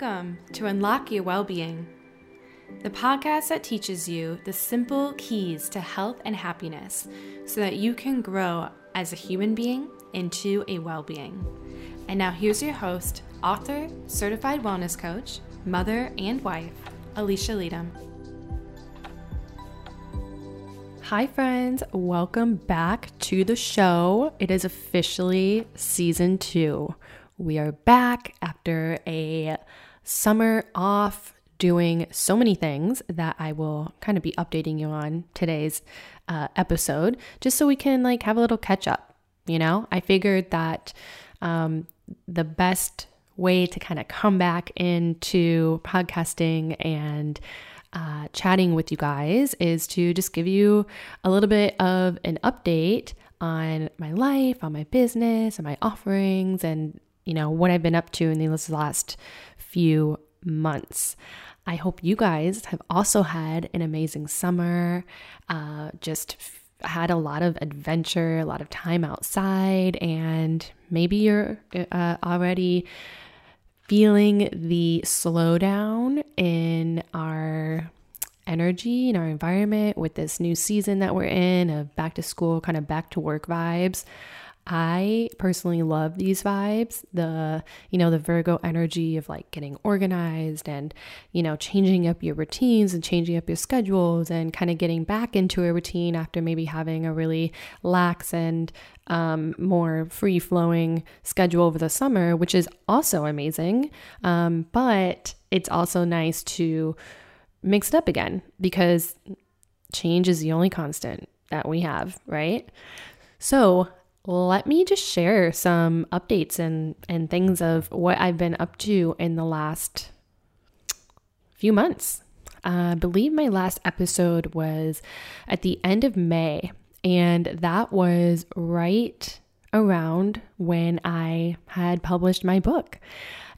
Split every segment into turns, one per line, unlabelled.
Welcome to Unlock Your Wellbeing, the podcast that teaches you the simple keys to health and happiness so that you can grow as a human being into a well being. And now, here's your host, author, certified wellness coach, mother, and wife, Alisha Leytem. Hi, friends. Welcome back to the show. It is officially season two. We are back after a summer off doing so many things that I will kind of be updating you on today's uh, episode, just so we can like have a little catch up. You know, I figured that um, the best way to kind of come back into podcasting and uh, chatting with you guys is to just give you a little bit of an update on my life, on my business, on my offerings, and you know, what I've been up to in these last few months. I hope you guys have also had an amazing summer, uh, just f- had a lot of adventure, a lot of time outside, and maybe you're uh, already feeling the slowdown in our energy in our environment with this new season that we're in of back to school, kind of back to work vibes. I personally love these vibes. The, you know, the Virgo energy of like getting organized and, you know, changing up your routines and changing up your schedules and kind of getting back into a routine after maybe having a really lax and um, more free flowing schedule over the summer, which is also amazing. Um, but it's also nice to mix it up again because change is the only constant that we have, right? So, let me just share some updates and, and things of what I've been up to in the last few months. Uh, I believe my last episode was at the end of May, and that was right around when I had published my book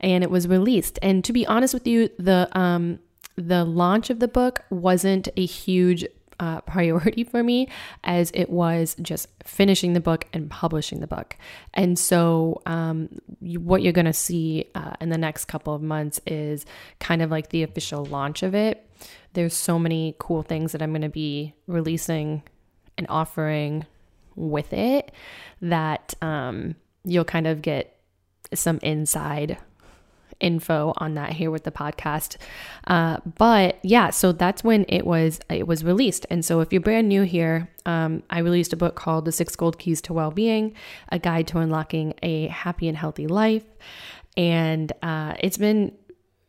and it was released. And to be honest with you, the um, the launch of the book wasn't a huge uh, priority for me as it was just finishing the book and publishing the book. And so, um, you, what you're going to see uh, in the next couple of months is kind of like the official launch of it. There's so many cool things that I'm going to be releasing and offering with it that um, you'll kind of get some inside info on that here with the podcast. Uh, but yeah, so that's when it was it was released. And so if you're brand new here, um, I released a book called The Six Gold Keys to Well-Being: A Guide to Unlocking a Happy and Healthy Life. And uh, it's been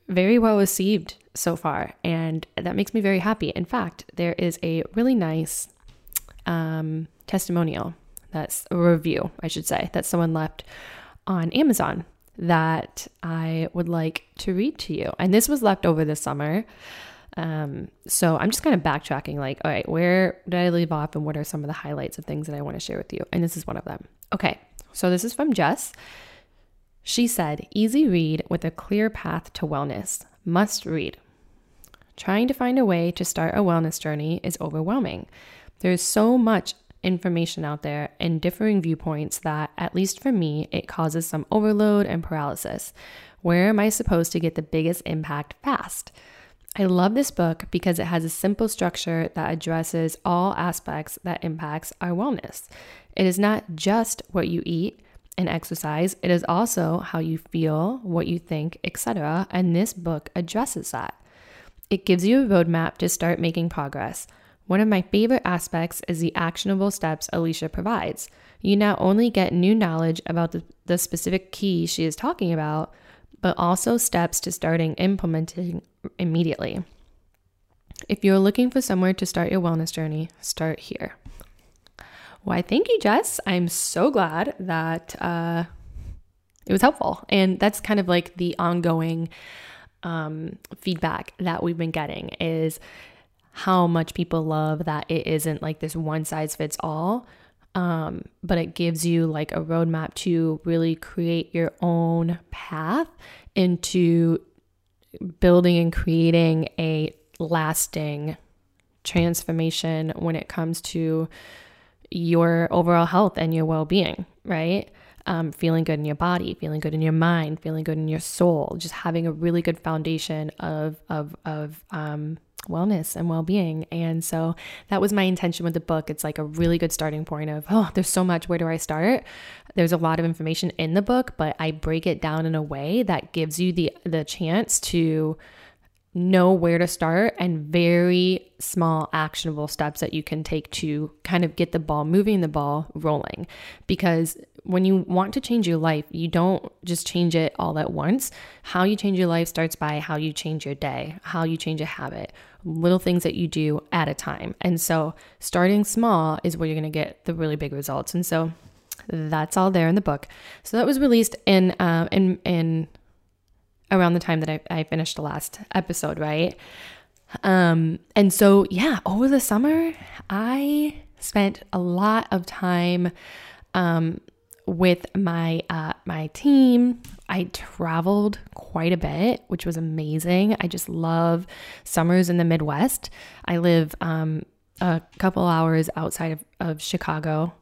very well received so far, and that makes me very happy. In fact, there is a really nice um, testimonial that's a review, I should say, that someone left on Amazon that I would like to read to you. And this was left over this summer. Um, so I'm just kind of backtracking, like, all right, where did I leave off and what are some of the highlights of things that I want to share with you? And this is one of them. Okay, so this is from Jess. She said, easy read with a clear path to wellness. Must read. Trying to find a way to start a wellness journey is overwhelming. There's so much information out there and differing viewpoints that, at least for me, it causes some overload and paralysis. Where am I supposed to get the biggest impact fast? I love this book because it has a simple structure that addresses all aspects that impacts our wellness. It is not just what you eat and exercise, it is also how you feel, what you think, etc. And this book addresses that. It gives you a roadmap to start making progress. One of my favorite aspects is the actionable steps Alisha provides. You not only get new knowledge about the, the specific key she is talking about, but also steps to starting implementing immediately. If you're looking for somewhere to start your wellness journey, start here. Why, thank you, Jess. I'm so glad that uh, it was helpful. And that's kind of like the ongoing um, feedback that we've been getting is how much people love that it isn't like this one size fits all. Um, but it gives you like a roadmap to really create your own path into building and creating a lasting transformation when it comes to your overall health and your well being, right? um, feeling good in your body, feeling good in your mind, feeling good in your soul, just having a really good foundation of of of um, wellness and well-being. And so that was my intention with the book. It's like a really good starting point of, oh, there's so much, where do I start? There's a lot of information in the book, but I break it down in a way that gives you the the chance to know where to start and very small actionable steps that you can take to kind of get the ball moving the ball rolling because when you want to change your life you don't just change it all at once how you change your life starts by how you change your day how you change a habit little things that you do at a time. And so starting small is where you're going to get the really big results. And so that's all there in the book. So that was released in uh, in in around the time that I, I finished the last episode, right? Um, and so, yeah, over the summer, I spent a lot of time um, with my uh, my team. I traveled quite a bit, which was amazing. I just love summers in the Midwest. I live um, a couple hours outside of, of Chicago,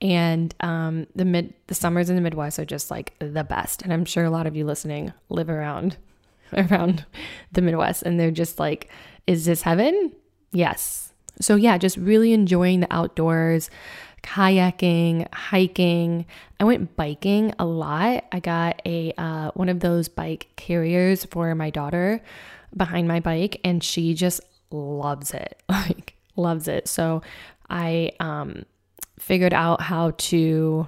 and um, the mid the summers in the Midwest are just like the best. And I'm sure a lot of you listening live around around the Midwest, and they're just like, "Is this heaven?" Yes. So yeah, just really enjoying the outdoors, kayaking, hiking. I went biking a lot. I got a uh, one of those bike carriers for my daughter behind my bike, and she just loves it. Like loves it. So I um figured out how to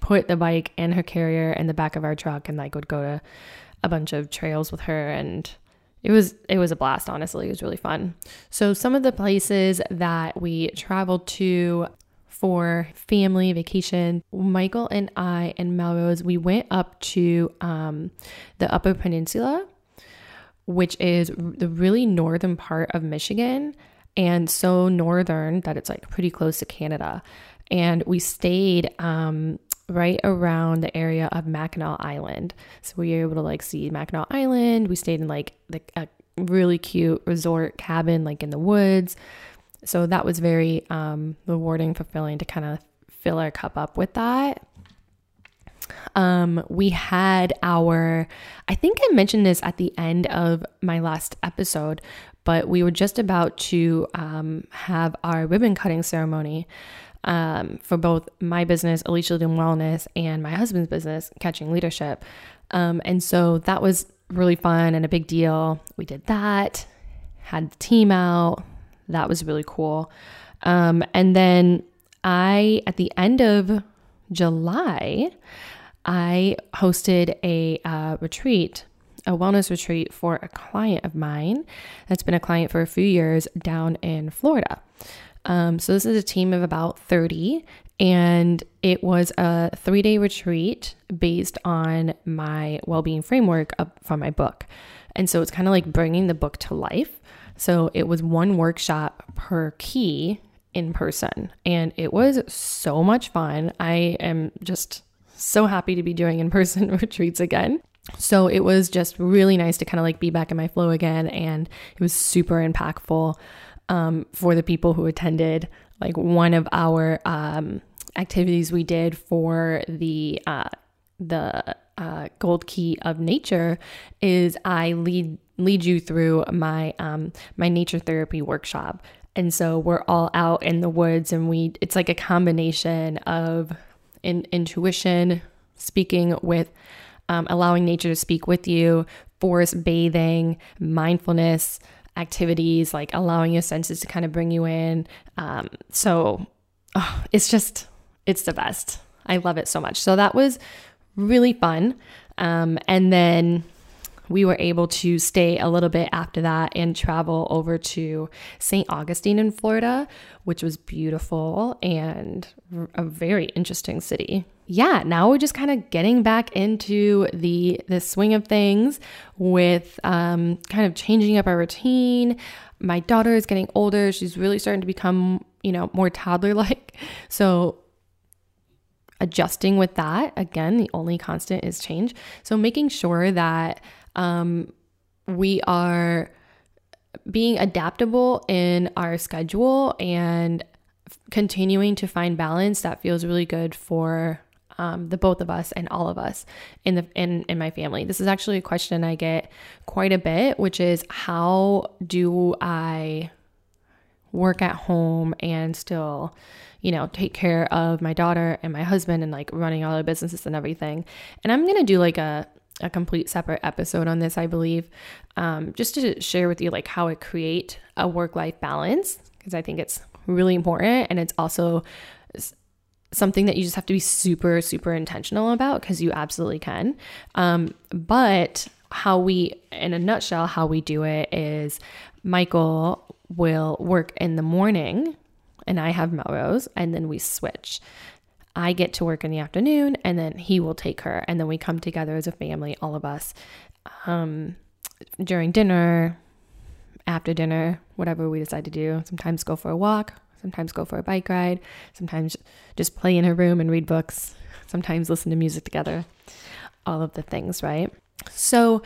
put the bike and her carrier in the back of our truck and like would go to a bunch of trails with her and it was it was a blast honestly it was really fun so some of the places that we traveled to for family vacation michael and i and melrose we went up to um, the upper peninsula which is the really northern part of michigan and so northern that it's like pretty close to Canada. And we stayed um, right around the area of Mackinac Island. So we were able to like see Mackinac Island. We stayed in like the, a really cute resort cabin, like in the woods. So that was very um, rewarding, fulfilling to kind of fill our cup up with that. Um, we had our, I think I mentioned this at the end of my last episode, but we were just about to um, have our ribbon cutting ceremony um, for both my business, Alisha Leytem Wellness, and my husband's business, Catching Leadership. Um, and so that was really fun and a big deal. We did that, had the team out. That was really cool. Um, and then I, at the end of July, I hosted a uh, retreat a wellness retreat for a client of mine that's been a client for a few years down in Florida. Um, so, this is a team of about 30, and it was a three day retreat based on my well being framework from my book. And so, it's kind of like bringing the book to life. So, it was one workshop per key in person, and it was so much fun. I am just so happy to be doing in person retreats again. So it was just really nice to kind of like be back in my flow again. And it was super impactful um, for the people who attended. Like one of our um, activities we did for the, uh, the uh, gold key of nature is I lead lead you through my um, my nature therapy workshop. And so we're all out in the woods and we it's like a combination of in, intuition, speaking with um, allowing nature to speak with you, forest bathing, mindfulness activities, like allowing your senses to kind of bring you in. Um, so oh, it's just, it's the best. I love it so much. So that was really fun. Um, and then we were able to stay a little bit after that and travel over to St. Augustine in Florida, which was beautiful and a very interesting city. Yeah, now we're just kind of getting back into the the swing of things with um, kind of changing up our routine. My daughter is getting older; she's really starting to become, you know, more toddler like. So adjusting with that again the only constant is change so making sure that um, we are being adaptable in our schedule and continuing to find balance that feels really good for um, the both of us and all of us in the in in my family. This is actually a question I get quite a bit, which is how do I work at home and still, you know, take care of my daughter and my husband and like running all the businesses and everything. And I'm gonna do like a a complete separate episode on this, I believe, um, just to share with you like how I create a work life balance because I think it's really important and it's also something that you just have to be super super intentional about because you absolutely can. Um, but how we in a nutshell how we do it is michael will work in the morning and i have melrose and then we switch i get to work in the afternoon and then he will take her and then we come together as a family all of us um, during dinner after dinner whatever we decide to do sometimes go for a walk sometimes go for a bike ride, sometimes just play in her room and read books, sometimes listen to music together, all of the things, right? So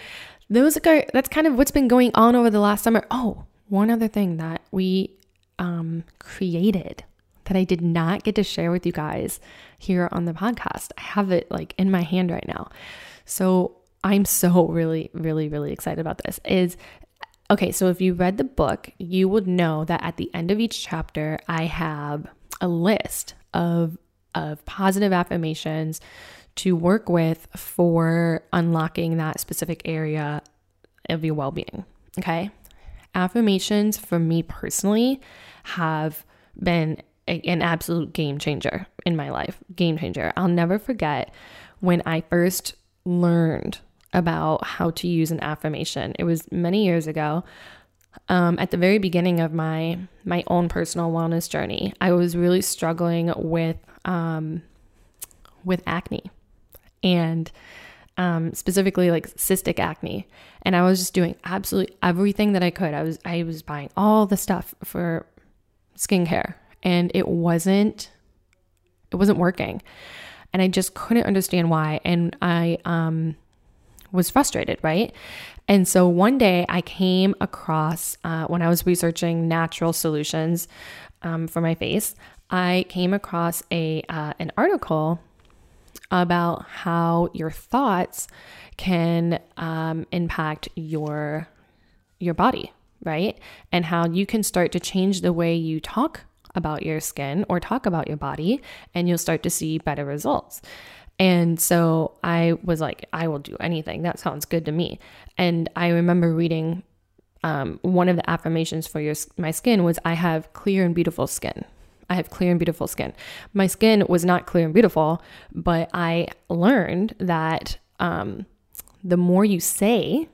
those are that's kind of what's been going on over the last summer. Oh, one other thing that we um, created that I did not get to share with you guys here on the podcast. I have it like in my hand right now. So I'm so really, really, really excited about this. Is Okay, so if you read the book, you would know that at the end of each chapter, I have a list of, of positive affirmations to work with for unlocking that specific area of your well being. Okay. Affirmations for me personally have been a, an absolute game changer in my life. Game changer. I'll never forget when I first learned about how to use an affirmation. It was many years ago. Um, at the very beginning of my my own personal wellness journey, I was really struggling with um, with acne, and um, specifically like cystic acne. And I was just doing absolutely everything that I could. I was I was buying all the stuff for skincare, and it wasn't it wasn't working, and I just couldn't understand why. And I um was frustrated, right? And so one day I came across, uh, when I was researching natural solutions um, for my face, I came across a uh, an article about how your thoughts can um, impact your your body, right? And how you can start to change the way you talk about your skin or talk about your body, and you'll start to see better results. And so I was like, I will do anything. That sounds good to me. And I remember reading um, one of the affirmations for your my skin was I have clear and beautiful skin. I have clear and beautiful skin. My skin was not clear and beautiful, but I learned that um, the more you say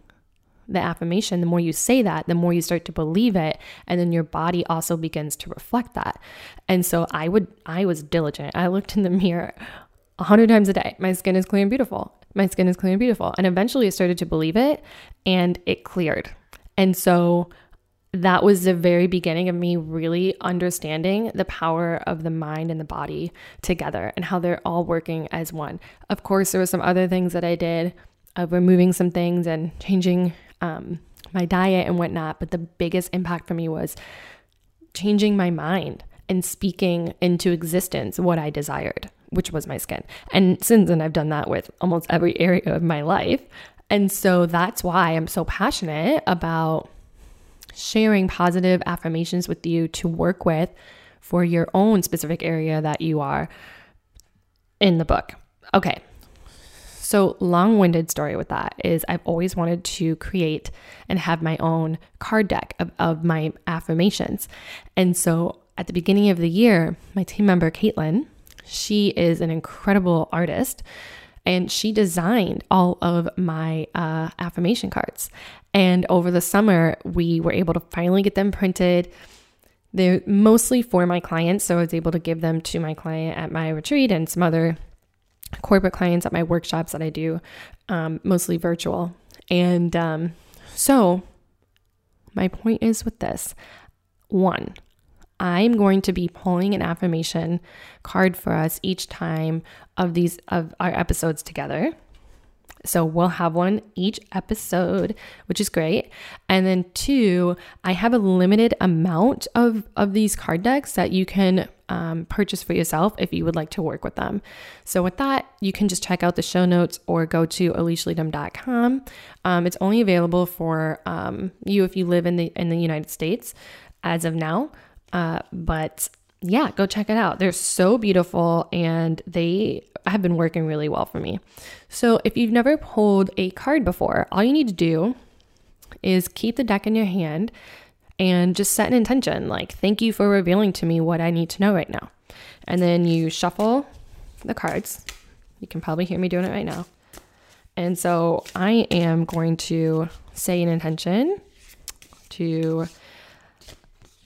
the affirmation, the more you say that, the more you start to believe it, and then your body also begins to reflect that. And so I would, I was diligent. I looked in the mirror a hundred times a day. My skin is clear and beautiful. My skin is clear and beautiful. And eventually I started to believe it and it cleared. And so that was the very beginning of me really understanding the power of the mind and the body together and how they're all working as one. Of course, there were some other things that I did of removing some things and changing um, my diet and whatnot. But the biggest impact for me was changing my mind and speaking into existence what I desired which was my skin. And since then, I've done that with almost every area of my life. And so that's why I'm so passionate about sharing positive affirmations with you to work with for your own specific area that you are in the book. Okay. So, long winded story with that is I've always wanted to create and have my own card deck of, of my affirmations. And so, at the beginning of the year, my team member, Caitlin, she is an incredible artist and she designed all of my uh, affirmation cards. And over the summer, we were able to finally get them printed. They're mostly for my clients, so I was able to give them to my client at my retreat and some other corporate clients at my workshops that I do, um, mostly virtual. And um, so, my point is with this one, I'm going to be pulling an affirmation card for us each time of these of our episodes together. So we'll have one each episode, which is great. And then two, I have a limited amount of of these card decks that you can um, purchase for yourself if you would like to work with them. So, with that, you can just check out the show notes or go to alishaleytem.com. Um, it's only available for um, you if you live in the in the United States as of now. Uh, but yeah, go check it out. They're so beautiful and they have been working really well for me. So, if you've never pulled a card before, all you need to do is keep the deck in your hand and just set an intention like, thank you for revealing to me what I need to know right now. And then you shuffle the cards. You can probably hear me doing it right now. And so I am going to say an intention to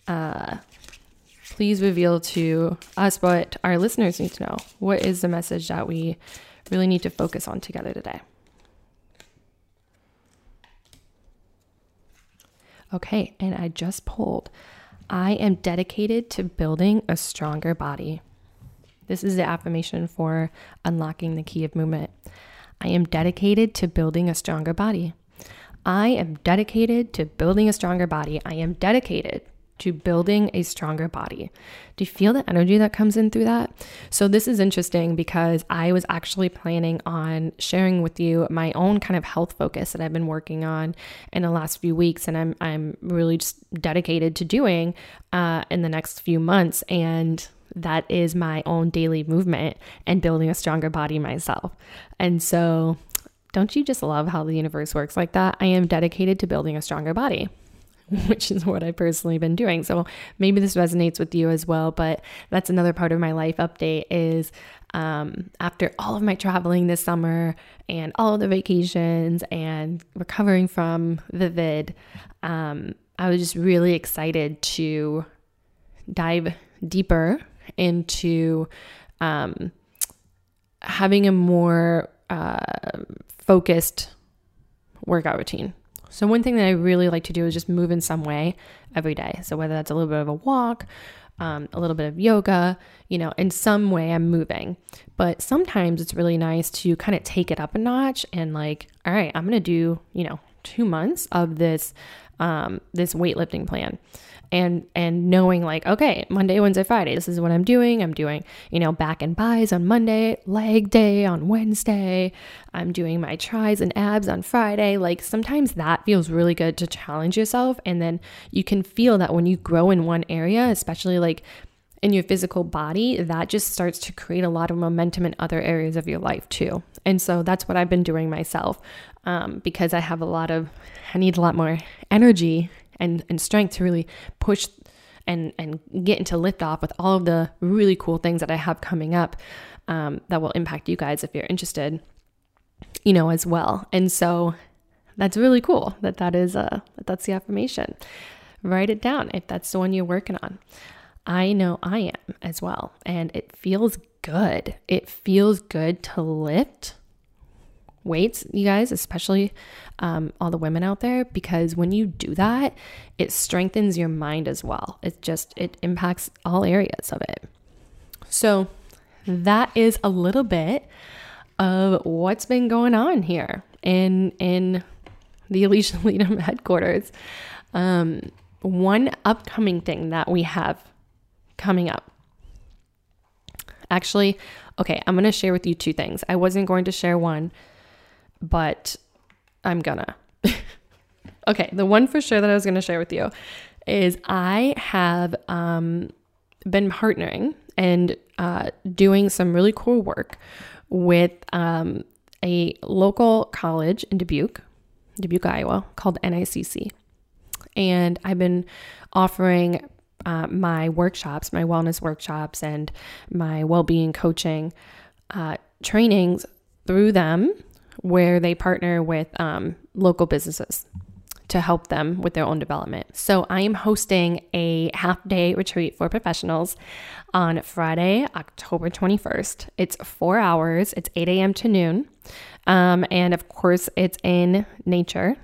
uh, please reveal to us what our listeners need to know. What is the message that we really need to focus on together today? Okay, and I just pulled. I am dedicated to building a stronger body. This is the affirmation for unlocking the key of movement. I am dedicated to building a stronger body. I am dedicated to building a stronger body. I am dedicated to building a stronger body. Do you feel the energy that comes in through that? So, this is interesting because I was actually planning on sharing with you my own kind of health focus that I've been working on in the last few weeks, and I'm, I'm really just dedicated to doing uh, in the next few months. And that is my own daily movement and building a stronger body myself. And so, don't you just love how the universe works like that? I am dedicated to building a stronger body. which is what I've personally been doing. So maybe this resonates with you as well. But that's another part of my life update is um, after all of my traveling this summer and all of the vacations and recovering from the vid, um, I was just really excited to dive deeper into um, having a more uh, focused workout routine. So, one thing that I really like to do is just move in some way every day. So, whether that's a little bit of a walk, um, a little bit of yoga, you know, in some way I'm moving. But sometimes it's really nice to kind of take it up a notch and, like, all right, I'm going to do, you know, two months of this um, this weightlifting plan. And and knowing like okay monday wednesday friday this is what i'm doing. I'm doing you know back and bis on monday leg day on wednesday. I'm doing my tries and abs on friday. Like sometimes that feels really good to challenge yourself. And then you can feel that when you grow in one area especially like in your physical body, that just starts to create a lot of momentum in other areas of your life too. And so that's what I've been doing myself um, because I have a lot of, I need a lot more energy and, and strength to really push and, and get into liftoff with all of the really cool things that I have coming up um, that will impact you guys if you're interested, you know, as well. And so that's really cool that that is uh, that that's the affirmation. Write it down if that's the one you're working on. I know I am as well, and it feels good. It feels good to lift weights, you guys, especially um, all the women out there, because when you do that, it strengthens your mind as well. It just it impacts all areas of it. So that is a little bit of what's been going on here in in the Alisha Leytem headquarters. Um, one upcoming thing that we have coming up. Actually, okay, I'm going to share with you two things. I wasn't going to share one but I'm gonna. okay, the one for sure that I was gonna share with you is I have um, been partnering and uh, doing some really cool work with um, a local college in Dubuque, Dubuque, Iowa, called NICC. And I've been offering uh, my workshops, my wellness workshops, and my well being coaching uh, trainings through them where they partner with um, local businesses to help them with their own development. So I am hosting a half day retreat for professionals on Friday, October 21st. It's four hours, it's 8 a.m. to noon. Um, and of course, it's in nature.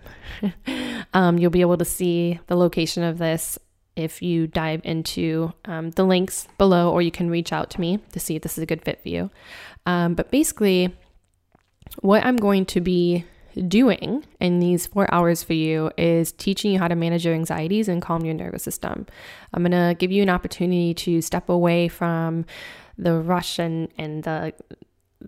um, you'll be able to see the location of this if you dive into um, the links below, or you can reach out to me to see if this is a good fit for you. Um, but basically, what I'm going to be doing in these four hours for you is teaching you how to manage your anxieties and calm your nervous system. I'm going to give you an opportunity to step away from the rush and, and the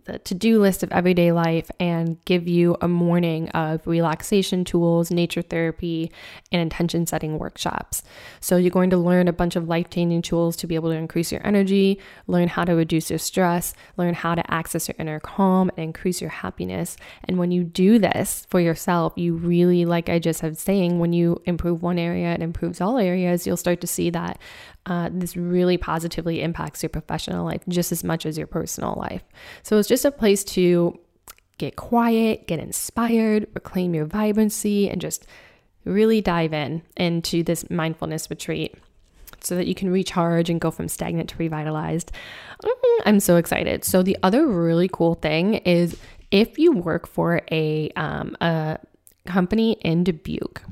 the to-do list of everyday life and give you a morning of relaxation tools, nature therapy, and intention setting workshops. So you're going to learn a bunch of life-changing tools to be able to increase your energy, learn how to reduce your stress, learn how to access your inner calm and increase your happiness. And when you do this for yourself, you really like I just have saying when you improve one area, it improves all areas. You'll start to see that uh, this really positively impacts your professional life just as much as your personal life. So it's just a place to get quiet, get inspired, reclaim your vibrancy, and just really dive in into this mindfulness retreat so that you can recharge and go from stagnant to revitalized. Mm, I'm so excited. So the other really cool thing is if you work for a um, a company in Dubuque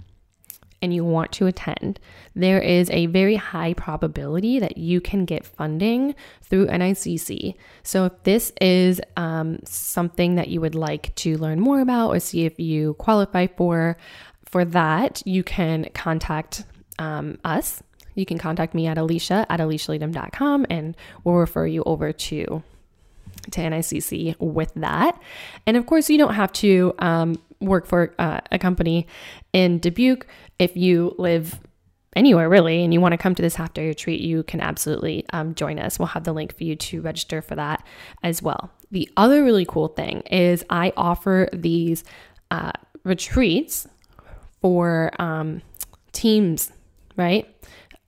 and you want to attend, there is a very high probability that you can get funding through NICC. So, if this is um, something that you would like to learn more about or see if you qualify for, for that, you can contact um, us. You can contact me at Alisha at alishaleytem.com and we'll refer you over to to NICC with that. And of course, you don't have to um, work for uh, a company in Dubuque. If you live anywhere really and you want to come to this half day retreat, you can absolutely um, join us. We'll have the link for you to register for that as well. The other really cool thing is I offer these uh, retreats for um, teams, right?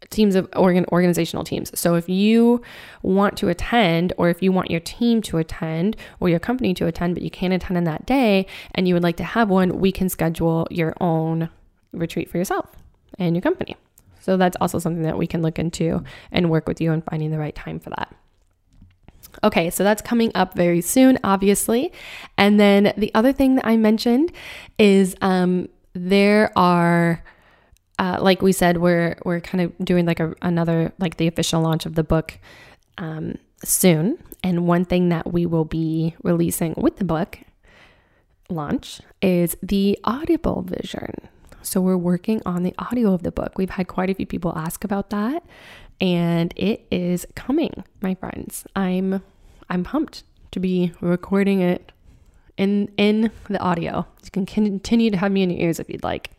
Teams of organ organizational teams. So if you want to attend or if you want your team to attend or your company to attend but you can't attend on that day and you would like to have one, we can schedule your own retreat for yourself and your company. So that's also something that we can look into and work with you on finding the right time for that. Okay, so that's coming up very soon, obviously. And then the other thing that I mentioned is um, there are uh, like we said, we're we're kind of doing like a, another like the official launch of the book um, soon. And one thing that we will be releasing with the book launch is the Audible version. So we're working on the audio of the book. We've had quite a few people ask about that, and it is coming, my friends. I'm I'm pumped to be recording it in in the audio. You can continue to have me in your ears if you'd like.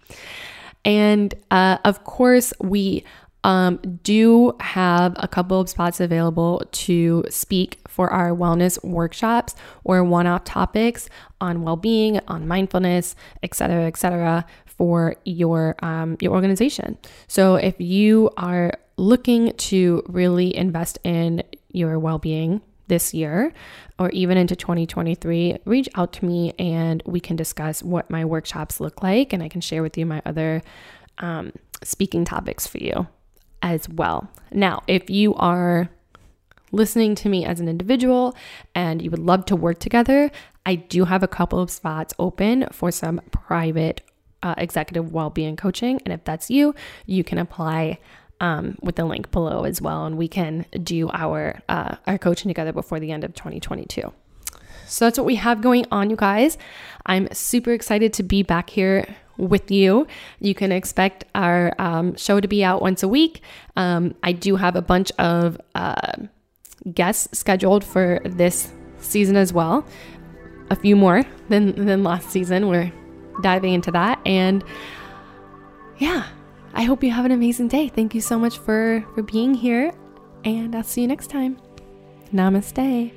And uh, of course, we um, do have a couple of spots available to speak for our wellness workshops or one-off topics on well-being, on mindfulness, etc., etc., for your um, your organization. So if you are looking to really invest in your well-being this year or even into 2023, reach out to me and we can discuss what my workshops look like. And I can share with you my other um, speaking topics for you as well. Now, if you are listening to me as an individual and you would love to work together, I do have a couple of spots open for some private uh, executive well being coaching. And if that's you, you can apply um, with the link below as well, and we can do our uh, our coaching together before the end of 2022. So that's what we have going on, you guys. I'm super excited to be back here with you. You can expect our um, show to be out once a week. Um, I do have a bunch of uh, guests scheduled for this season as well. A few more than than last season. We're diving into that, and yeah, I hope you have an amazing day. Thank you so much for, for being here, and I'll see you next time. Namaste.